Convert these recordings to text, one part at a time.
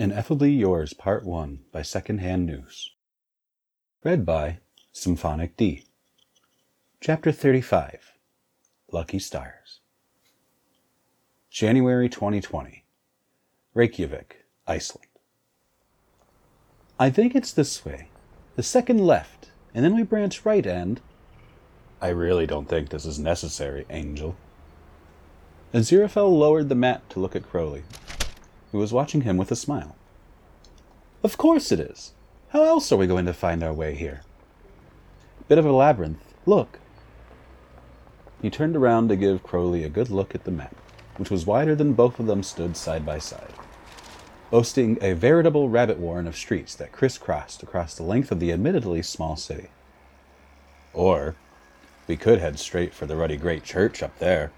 Ineffably Yours Part 1 by Secondhand News. Read by Symphonic D. Chapter 35 Lucky Stars. January 2020. Reykjavik, Iceland. I think it's this way. The second left, and then we branch right and. I really don't think this is necessary, Angel. Aziraphale lowered the mat to look at Crowley, who was watching him with a smile. Of course it is. How else are we going to find our way here? Bit of a labyrinth. Look. He turned around to give Crowley a good look at the map, which was wider than both of them stood side by side, boasting a veritable rabbit warren of streets that crisscrossed across the length of the admittedly small city. Or we could head straight for the ruddy great church up there.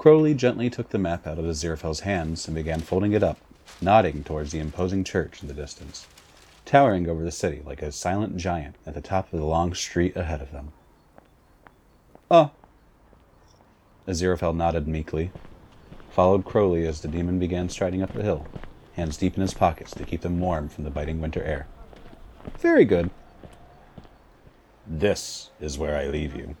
Crowley gently took the map out of Aziraphale's hands and began folding it up, nodding towards the imposing church in the distance, towering over the city like a silent giant at the top of the long street ahead of them. Ah. Oh. Aziraphale nodded meekly, followed Crowley as the demon began striding up the hill, hands deep in his pockets to keep them warm from the biting winter air. Very good. This is where I leave you,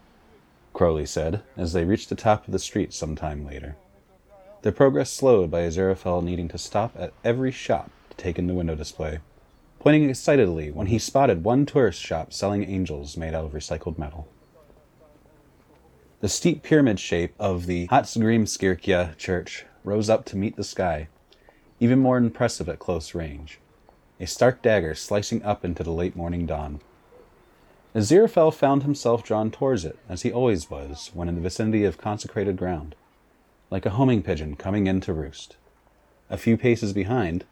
Crowley said, as they reached the top of the street some time later. Their progress slowed by Aziraphale needing to stop at every shop to take in the window display, pointing excitedly when he spotted one tourist shop selling angels made out of recycled metal. The steep pyramid shape of the Hallgrímskirkja church rose up to meet the sky, even more impressive at close range, a stark dagger slicing up into the late morning dawn. Aziraphale found himself drawn towards it, as he always was when in the vicinity of consecrated ground, like a homing pigeon coming in to roost. A few paces behind,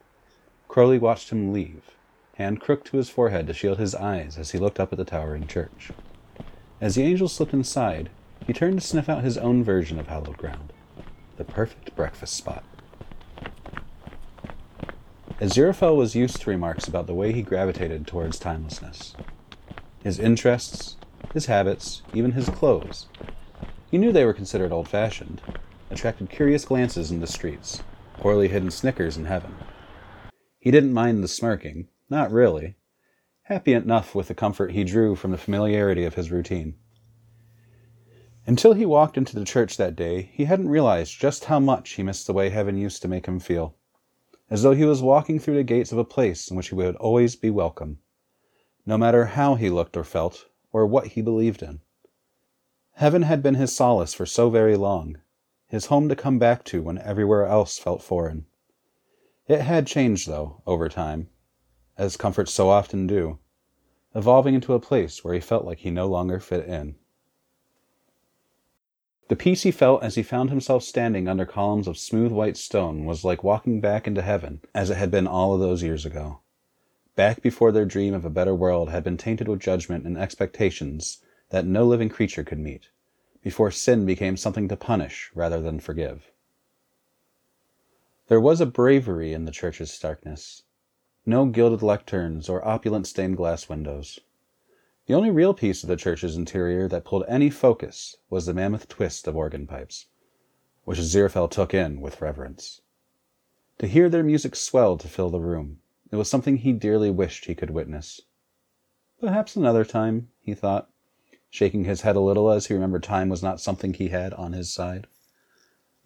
Crowley watched him leave, hand crooked to his forehead to shield his eyes as he looked up at the towering church. As the angel slipped inside, he turned to sniff out his own version of hallowed ground, the perfect breakfast spot. Aziraphale was used to remarks about the way he gravitated towards timelessness his interests, his habits, even his clothes. He knew they were considered old fashioned, attracted curious glances in the streets, poorly hidden snickers in heaven. He didn't mind the smirking, not really, happy enough with the comfort he drew from the familiarity of his routine. Until he walked into the church that day, he hadn't realized just how much he missed the way heaven used to make him feel, as though he was walking through the gates of a place in which he would always be welcome no matter how he looked or felt, or what he believed in. Heaven had been his solace for so very long, his home to come back to when everywhere else felt foreign. It had changed, though, over time, as comforts so often do, evolving into a place where he felt like he no longer fit in. The peace he felt as he found himself standing under columns of smooth white stone was like walking back into heaven as it had been all of those years ago back before their dream of a better world had been tainted with judgment and expectations that no living creature could meet, before sin became something to punish rather than forgive. There was a bravery in the church's starkness. No gilded lecterns or opulent stained glass windows. The only real piece of the church's interior that pulled any focus was the mammoth twist of organ pipes, which Aziraphale took in with reverence. To hear their music swell to fill the room, it was something he dearly wished he could witness. Perhaps another time, he thought, shaking his head a little as he remembered time was not something he had on his side.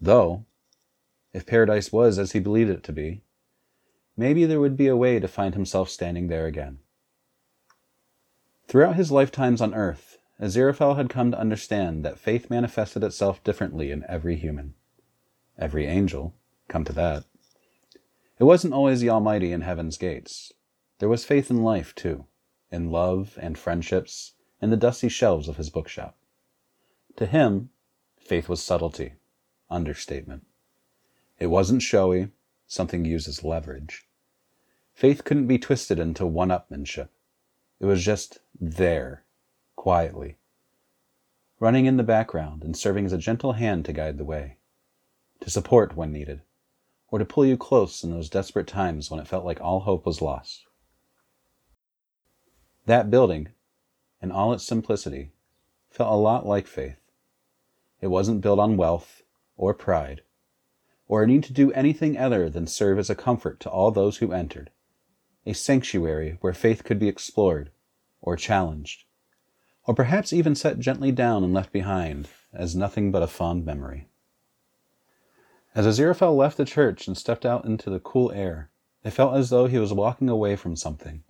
Though, if paradise was as he believed it to be, maybe there would be a way to find himself standing there again. Throughout his lifetimes on earth, Aziraphale had come to understand that faith manifested itself differently in every human. Every angel, come to that. It wasn't always the Almighty in heaven's gates. There was faith in life, too, in love and friendships and the dusty shelves of his bookshop. To him, faith was subtlety, understatement. It wasn't showy, something used as leverage. Faith couldn't be twisted into one upmanship. It was just there, quietly, running in the background and serving as a gentle hand to guide the way, to support when needed or to pull you close in those desperate times when it felt like all hope was lost. That building, in all its simplicity, felt a lot like faith. It wasn't built on wealth or pride, or a need to do anything other than serve as a comfort to all those who entered, a sanctuary where faith could be explored or challenged, or perhaps even set gently down and left behind as nothing but a fond memory. As Aziraphale left the church and stepped out into the cool air, it felt as though he was walking away from something,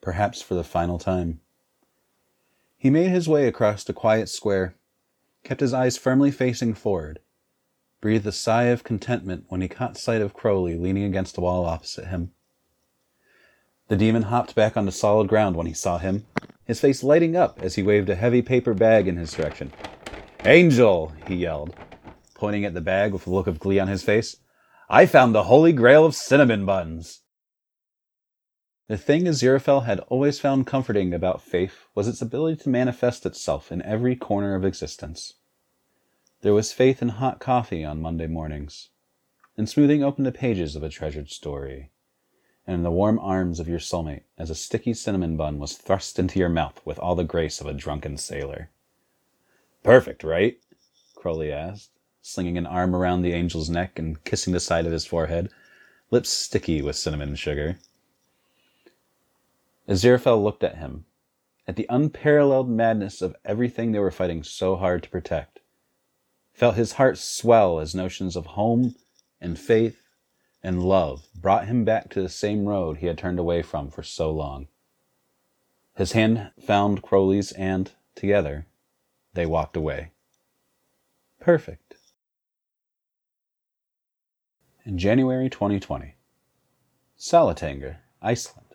perhaps for the final time. He made his way across the quiet square, kept his eyes firmly facing forward, breathed a sigh of contentment when he caught sight of Crowley leaning against the wall opposite him. The demon hopped back onto solid ground when he saw him, his face lighting up as he waved a heavy paper bag in his direction. Angel! he yelled, pointing at the bag with a look of glee on his face. I found the holy grail of cinnamon buns. The thing Aziraphale had always found comforting about faith was its ability to manifest itself in every corner of existence. There was faith in hot coffee on Monday mornings, in smoothing open the pages of a treasured story, and in the warm arms of your soulmate as a sticky cinnamon bun was thrust into your mouth with all the grace of a drunken sailor. Perfect, right? Crowley asked, slinging an arm around the angel's neck and kissing the side of his forehead, lips sticky with cinnamon sugar. Aziraphale looked at him, at the unparalleled madness of everything they were fighting so hard to protect, felt his heart swell as notions of home and faith and love brought him back to the same road he had turned away from for so long. His hand found Crowley's, and, together, they walked away. Perfect in January 2020. Selatangar, Iceland.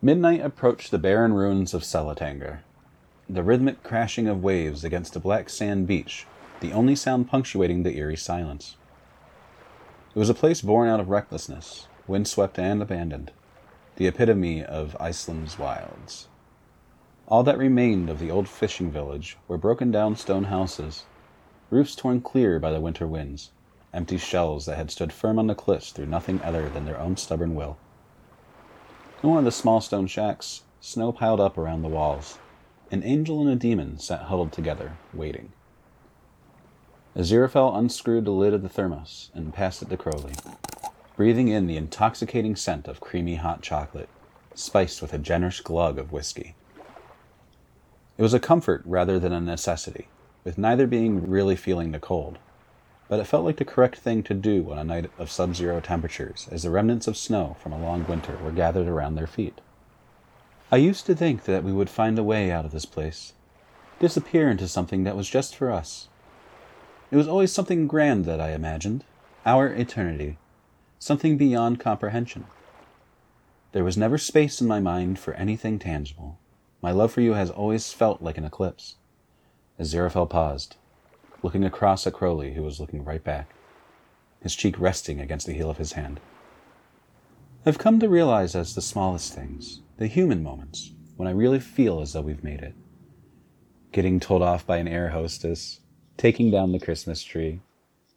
Midnight approached the barren ruins of Selatangar. The rhythmic crashing of waves against a black sand beach, the only sound punctuating the eerie silence. It was a place born out of recklessness, windswept and abandoned, the epitome of Iceland's wilds. All that remained of the old fishing village were broken down stone houses, roofs torn clear by the winter winds, empty shells that had stood firm on the cliffs through nothing other than their own stubborn will. In one of the small stone shacks, snow piled up around the walls. An angel and a demon sat huddled together, waiting. Aziraphale unscrewed the lid of the thermos and passed it to Crowley, breathing in the intoxicating scent of creamy hot chocolate, spiced with a generous glug of whiskey. It was a comfort rather than a necessity, with neither being really feeling the cold but it felt like the correct thing to do on a night of sub zero temperatures as the remnants of snow from a long winter were gathered around their feet. I used to think that we would find a way out of this place, disappear into something that was just for us. It was always something grand that I imagined, our eternity, something beyond comprehension. There was never space in my mind for anything tangible. My love for you has always felt like an eclipse. Aziraphale paused, looking across at Crowley, who was looking right back, his cheek resting against the heel of his hand. I've come to realize as the smallest things, the human moments, when I really feel as though we've made it. Getting told off by an air hostess, taking down the Christmas tree,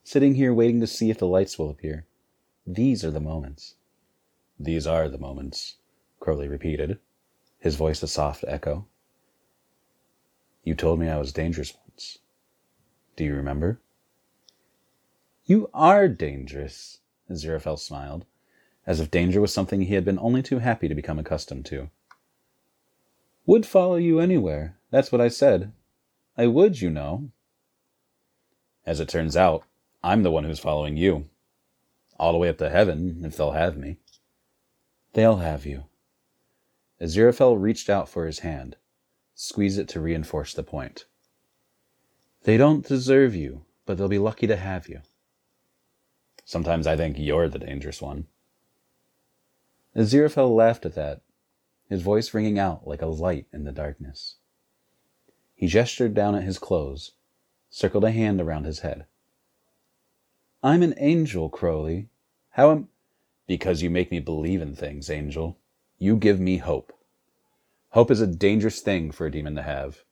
sitting here waiting to see if the lights will appear. These are the moments. These are the moments, Crowley repeated, his voice a soft echo. You told me I was dangerous. Do you remember? You are dangerous, Aziraphale smiled, as if danger was something he had been only too happy to become accustomed to. Would follow you anywhere. That's what I said. I would, you know. As it turns out, I'm the one who's following you. All the way up to heaven, if they'll have me. They'll have you. Aziraphale reached out for his hand, squeezed it to reinforce the point. They don't deserve you, but they'll be lucky to have you. Sometimes I think you're the dangerous one. Aziraphale laughed at that, his voice ringing out like a light in the darkness. He gestured down at his clothes, circled a hand around his head. I'm an angel, Crowley. How am. Because you make me believe in things, Angel. You give me hope. Hope is a dangerous thing for a demon to have.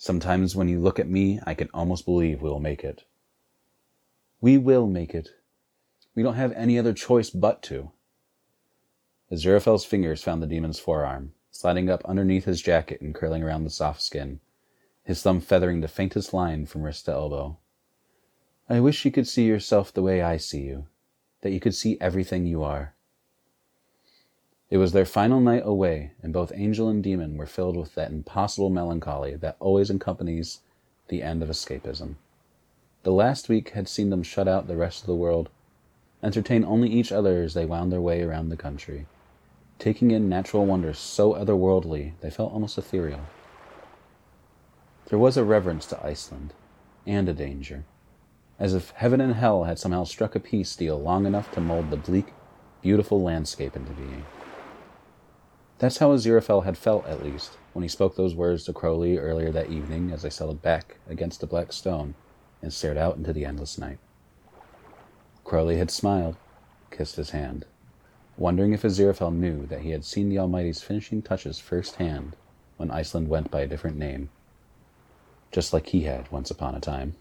Sometimes when you look at me, I can almost believe we'll make it. We will make it. We don't have any other choice but to. Aziraphale's fingers found the demon's forearm, sliding up underneath his jacket and curling around the soft skin, his thumb feathering the faintest line from wrist to elbow. I wish you could see yourself the way I see you, that you could see everything you are. It was their final night away, and both angel and demon were filled with that impossible melancholy that always accompanies the end of escapism. The last week had seen them shut out the rest of the world, entertain only each other as they wound their way around the country, taking in natural wonders so otherworldly they felt almost ethereal. There was a reverence to Iceland, and a danger, as if heaven and hell had somehow struck a peace deal long enough to mold the bleak, beautiful landscape into being. That's how Aziraphale had felt, at least, when he spoke those words to Crowley earlier that evening as they settled back against the black stone and stared out into the endless night. Crowley had smiled, kissed his hand, wondering if Aziraphale knew that he had seen the Almighty's finishing touches firsthand when Iceland went by a different name, just like he had once upon a time.